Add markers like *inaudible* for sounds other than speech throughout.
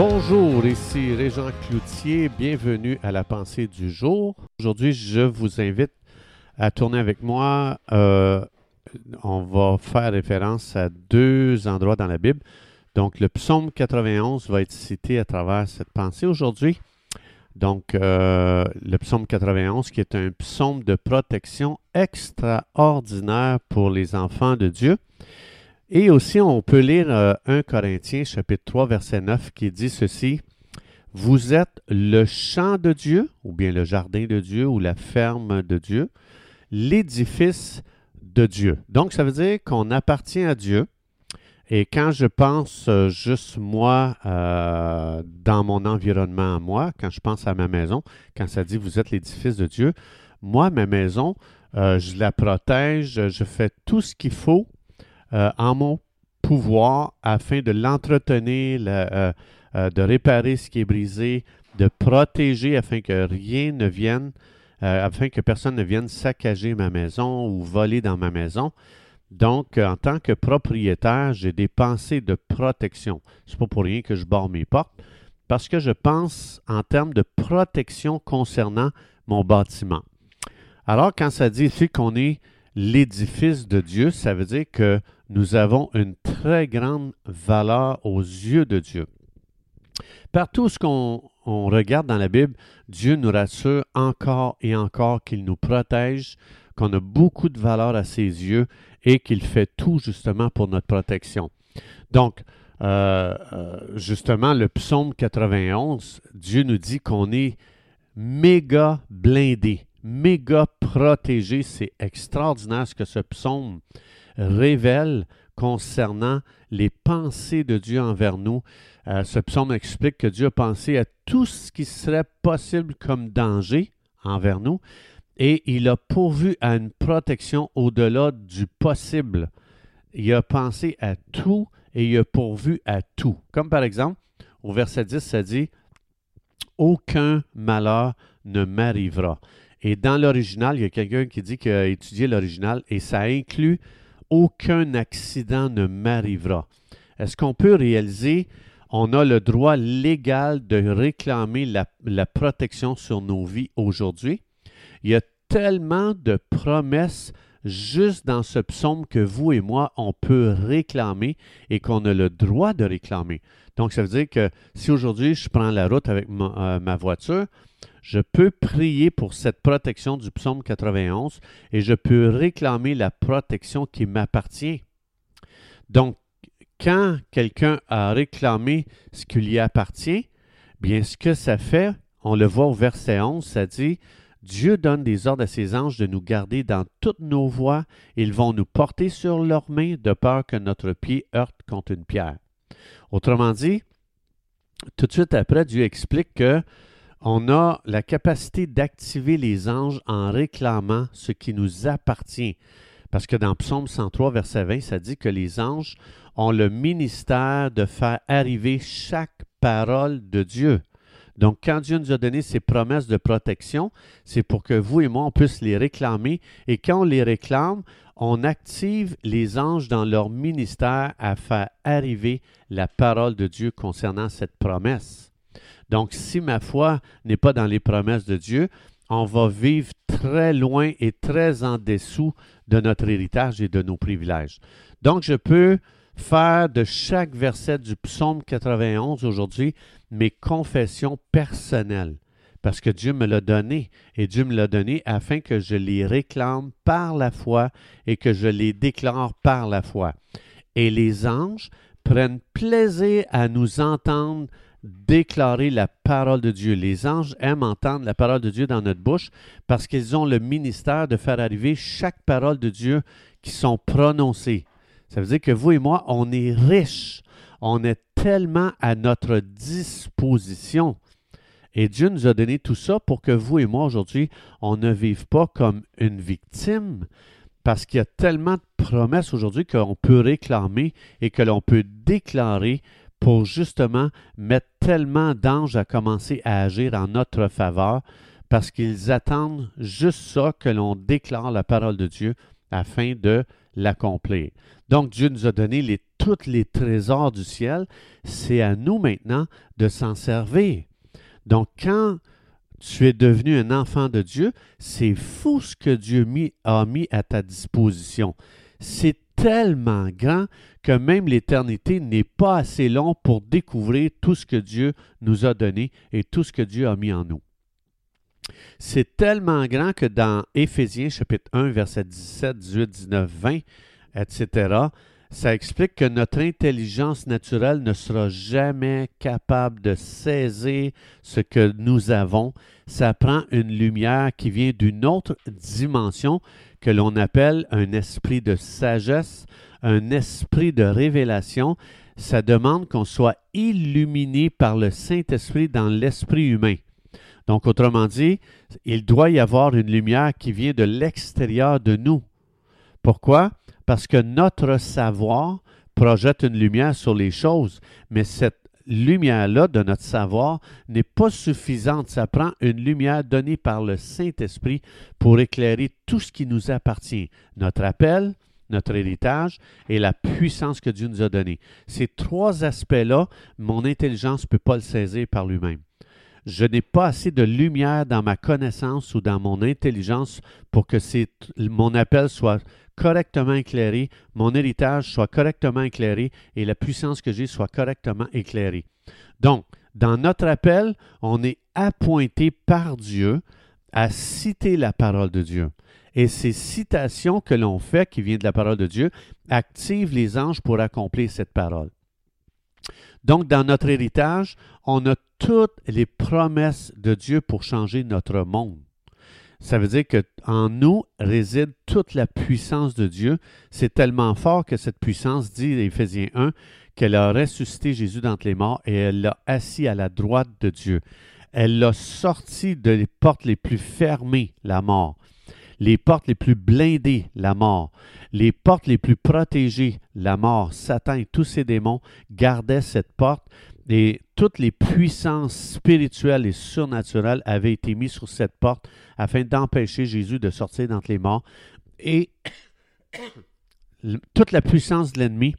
Bonjour, ici Régent Cloutier, bienvenue à la pensée du jour. Aujourd'hui, je vous invite à tourner avec moi. Euh, on va faire référence à deux endroits dans la Bible. Donc, le psaume 91 va être cité à travers cette pensée aujourd'hui. Donc, euh, le psaume 91 qui est un psaume de protection extraordinaire pour les enfants de Dieu. Et aussi, on peut lire 1 euh, Corinthiens chapitre 3 verset 9 qui dit ceci. Vous êtes le champ de Dieu, ou bien le jardin de Dieu, ou la ferme de Dieu, l'édifice de Dieu. Donc, ça veut dire qu'on appartient à Dieu. Et quand je pense euh, juste moi euh, dans mon environnement à moi, quand je pense à ma maison, quand ça dit vous êtes l'édifice de Dieu, moi, ma maison, je la protège, je fais tout ce qu'il faut en mon pouvoir afin de l'entretenir, euh, euh, de réparer ce qui est brisé, de protéger afin que rien ne vienne, afin que personne ne vienne saccager ma maison ou voler dans ma maison. Donc, en tant que propriétaire, j'ai des pensées de protection. C'est pas pour rien que je barre mes portes, parce que je pense en termes de protection concernant mon bâtiment. Alors, quand ça dit ici qu'on est l'édifice de Dieu, ça veut dire que nous avons une très grande valeur aux yeux de Dieu. Partout ce qu'on regarde dans la Bible, Dieu nous rassure encore et encore qu'il nous protège, qu'on a beaucoup de valeur à ses yeux et qu'il fait tout justement pour notre protection. Donc, euh, euh, justement, le psaume 91, Dieu nous dit qu'on est méga blindé méga protégé. C'est extraordinaire ce que ce psaume révèle concernant les pensées de Dieu envers nous. Euh, ce psaume explique que Dieu a pensé à tout ce qui serait possible comme danger envers nous et il a pourvu à une protection au-delà du possible. Il a pensé à tout et il a pourvu à tout. Comme par exemple, au verset 10, ça dit Aucun malheur ne m'arrivera. Et dans l'original, il y a quelqu'un qui dit qu'il a étudié l'original et ça inclut aucun accident ne m'arrivera. Est-ce qu'on peut réaliser, on a le droit légal de réclamer la, protection sur nos vies aujourd'hui? Il y a tellement de promesses juste dans ce psaume que vous et moi, on peut réclamer et qu'on a le droit de réclamer. Donc, ça veut dire que si aujourd'hui je prends la route avec ma, euh, ma voiture, je peux prier pour cette protection du psaume 91 et je peux réclamer la protection qui m'appartient. Donc, quand quelqu'un a réclamé ce qui lui appartient, bien ce que ça fait, on le voit au verset 11, ça dit Dieu donne des ordres à ses anges de nous garder dans toutes nos voies. Ils vont nous porter sur leurs mains de peur que notre pied heurte contre une pierre. Autrement dit, tout de suite après, Dieu explique que on a la capacité d'activer les anges en réclamant ce qui nous appartient. Parce que dans Psaume 103, verset 20, ça dit que les anges ont le ministère de faire arriver chaque parole de Dieu. Donc, quand Dieu nous a donné ses promesses de protection, c'est pour que vous et moi, on puisse les réclamer. Et quand on les réclame, on active les anges dans leur ministère à faire arriver la parole de Dieu concernant cette promesse. Donc, si ma foi n'est pas dans les promesses de Dieu, on va vivre très loin et très en dessous de notre héritage et de nos privilèges. Donc, je peux faire de chaque verset du psaume 91 aujourd'hui mes confessions personnelles, parce que Dieu me l'a donné, et Dieu me l'a donné afin que je les réclame par la foi et que je les déclare par la foi. Et les anges prennent plaisir à nous entendre déclarer la parole de Dieu. Les anges aiment entendre la parole de Dieu dans notre bouche parce qu'ils ont le ministère de faire arriver chaque parole de Dieu qui sont prononcées. Ça veut dire que vous et moi, on est riches. On est tellement à notre disposition. Et Dieu nous a donné tout ça pour que vous et moi, aujourd'hui, on ne vive pas comme une victime, parce qu'il y a tellement de promesses aujourd'hui qu'on peut réclamer et que l'on peut déclarer pour justement mettre tellement d'anges à commencer à agir en notre faveur parce qu'ils attendent juste ça que l'on déclare la parole de Dieu afin de l'accomplir. Donc Dieu nous a donné tous les trésors du ciel. C'est à nous maintenant de s'en servir. Donc quand tu es devenu un enfant de Dieu, c'est fou ce que Dieu a mis à ta disposition. C'est tellement grand que même l'éternité n'est pas assez long pour découvrir tout ce que Dieu nous a donné et tout ce que Dieu a mis en nous. C'est tellement grand que dans Éphésiens chapitre 1, verset 17, 18, 19, 20, etc., ça explique que notre intelligence naturelle ne sera jamais capable de saisir ce que nous avons. Ça prend une lumière qui vient d'une autre dimension que l'on appelle un esprit de sagesse, un esprit de révélation. Ça demande qu'on soit illuminé par le Saint-Esprit dans l'esprit humain. Donc, autrement dit, il doit y avoir une lumière qui vient de l'extérieur de nous. Pourquoi? Parce que notre savoir projette une lumière sur les choses, mais cette lumière-là de notre savoir n'est pas suffisante. Ça prend une lumière donnée par le Saint-Esprit pour éclairer tout ce qui nous appartient, notre appel, notre héritage et la puissance que Dieu nous a donnée. Ces trois aspects-là, mon intelligence ne peut pas le saisir par lui-même. Je n'ai pas assez de lumière dans ma connaissance ou dans mon intelligence pour que mon appel soit correctement éclairé, mon héritage soit correctement éclairé et la puissance que j'ai soit correctement éclairée. Donc, dans notre appel, on est appointé par Dieu à citer la parole de Dieu. Et ces citations que l'on fait, qui viennent de la parole de Dieu, activent les anges pour accomplir cette parole. Donc, dans notre héritage, on a toutes les promesses de Dieu pour changer notre monde. Ça veut dire qu'en nous réside toute la puissance de Dieu. C'est tellement fort que cette puissance, dit Éphésiens 1, qu'elle a ressuscité Jésus d'entre les morts et elle l'a assis à la droite de Dieu. Elle l'a sorti de les portes les plus fermées, la mort, les portes les plus blindées, la mort, les portes les plus protégées, la mort. Satan et tous ses démons gardaient cette porte et toutes les puissances spirituelles et surnaturelles avaient été mises sur cette porte afin d'empêcher Jésus de sortir d'entre les morts. Et *coughs* toute la puissance de l'ennemi,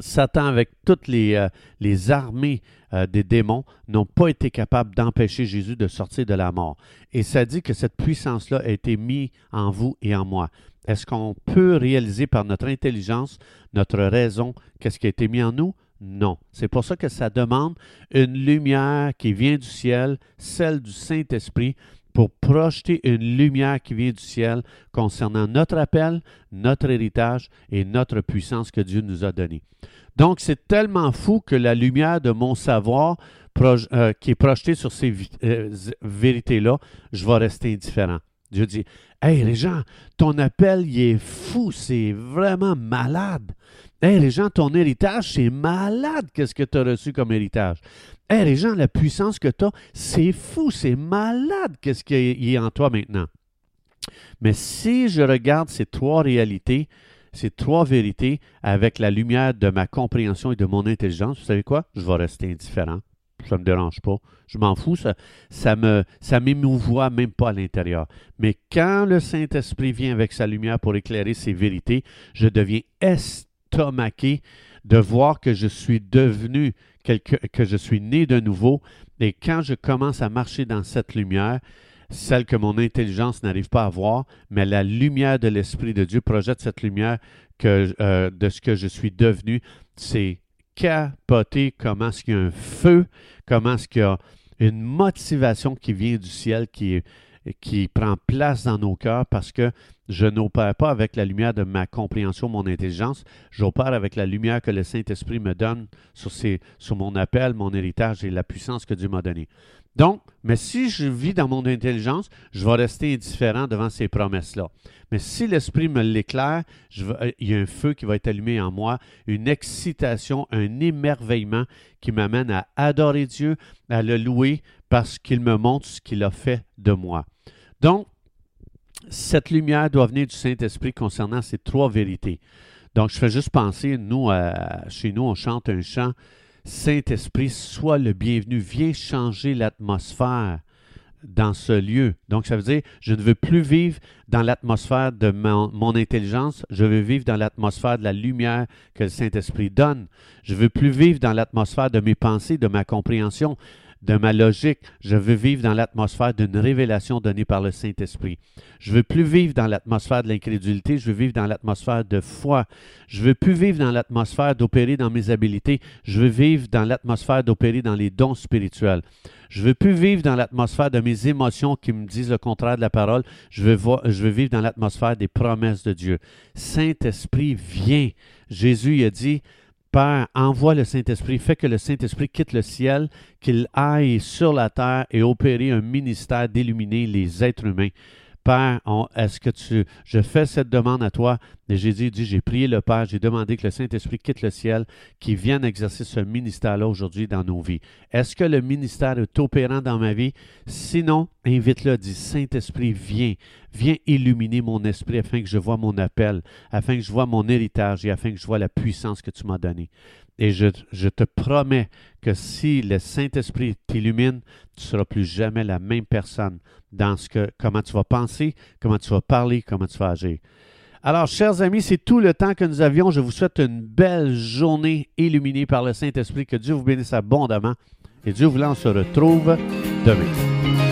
Satan avec toutes les, euh, armées euh, des démons n'ont pas été capables d'empêcher Jésus de sortir de la mort. Et ça dit que cette puissance-là a été mise en vous et en moi. Est-ce qu'on peut réaliser par notre intelligence, notre raison, qu'est-ce qui a été mis en nous? Non. C'est pour ça que ça demande une lumière qui vient du ciel, celle du Saint-Esprit, pour projeter une lumière qui vient du ciel concernant notre appel, notre héritage et notre puissance que Dieu nous a donnée. Donc, c'est tellement fou que la lumière de mon savoir euh, qui est projetée sur ces euh, vérités-là, je vais rester indifférent. Dieu dit, Hey, les gens, ton appel, il est fou, c'est vraiment malade. Hey, les gens, ton héritage, c'est malade, qu'est-ce que tu as reçu comme héritage. Hey, les gens, la puissance que tu as, c'est fou, c'est malade, qu'est-ce qui est en toi maintenant. Mais si je regarde ces trois réalités, ces trois vérités avec la lumière de ma compréhension et de mon intelligence, vous savez quoi? Je vais rester indifférent ça ne me dérange pas. Je m'en fous, ça, ça me ça même pas à l'intérieur. Mais quand le Saint-Esprit vient avec sa lumière pour éclairer ces vérités, je deviens estomaqué de voir que je suis devenu quelque, que je suis né de nouveau. Et quand je commence à marcher dans cette lumière, celle que mon intelligence n'arrive pas à voir, mais la lumière de l'Esprit de Dieu projette cette lumière euh, de ce que je suis devenu. C'est capoter comment est-ce qu'il y a un feu, comment est-ce qu'il y a une motivation qui vient du ciel, qui, qui prend place dans nos cœurs parce que je n'opère pas avec la lumière de ma compréhension, mon intelligence, j'opère avec la lumière que le Saint-Esprit me donne sur, mon appel, mon héritage et la puissance que Dieu m'a donnée. Donc, mais si je vis dans mon intelligence, je vais rester indifférent devant ces promesses-là. Mais si l'Esprit me l'éclaire, euh, il y a un feu qui va être allumé en moi, une excitation, un émerveillement qui m'amène à adorer Dieu, à le louer parce qu'il me montre ce qu'il a fait de moi. Donc, cette lumière doit venir du Saint-Esprit concernant ces trois vérités. Donc, je fais juste penser, nous, chez nous, on chante un chant Saint-Esprit, sois le bienvenu, viens changer l'atmosphère dans ce lieu. Donc, ça veut dire, je ne veux plus vivre dans l'atmosphère de mon, intelligence, je veux vivre dans l'atmosphère de la lumière que le Saint-Esprit donne. Je veux plus vivre dans l'atmosphère de mes pensées, de ma compréhension, de ma logique. Je veux vivre dans l'atmosphère d'une révélation donnée par le Saint-Esprit. Je veux plus vivre dans l'atmosphère de l'incrédulité, je veux vivre dans l'atmosphère de foi. Je veux plus vivre dans l'atmosphère d'opérer dans mes habiletés, je veux vivre dans l'atmosphère d'opérer dans les dons spirituels. Je veux plus vivre dans l'atmosphère de mes émotions qui me disent le contraire de la parole. Je veux, voir, je veux vivre dans l'atmosphère des promesses de Dieu. Saint-Esprit, viens. Jésus a dit, Père, envoie le Saint-Esprit, fais que le Saint-Esprit quitte le ciel, qu'il aille sur la terre et opérer un ministère d'illuminer les êtres humains. Père, est-ce que tu. Je fais cette demande à toi? Et Jésus dit J'ai prié le Père, j'ai demandé que le Saint-Esprit quitte le ciel, qu'il vienne exercer ce ministère-là aujourd'hui dans nos vies. Est-ce que le ministère est opérant dans ma vie? Sinon, invite-le, dis Saint-Esprit, viens, viens illuminer mon esprit afin que je vois mon appel, afin que je vois mon héritage et afin que je vois la puissance que tu m'as donnée. Et je, te promets que si le Saint-Esprit t'illumine, tu ne seras plus jamais la même personne dans ce que, comment tu vas penser, comment tu vas parler, comment tu vas agir. Alors, chers amis, c'est tout le temps que nous avions. Je vous souhaite une belle journée illuminée par le Saint-Esprit. Que Dieu vous bénisse abondamment. Et Dieu voulant, on se retrouve demain.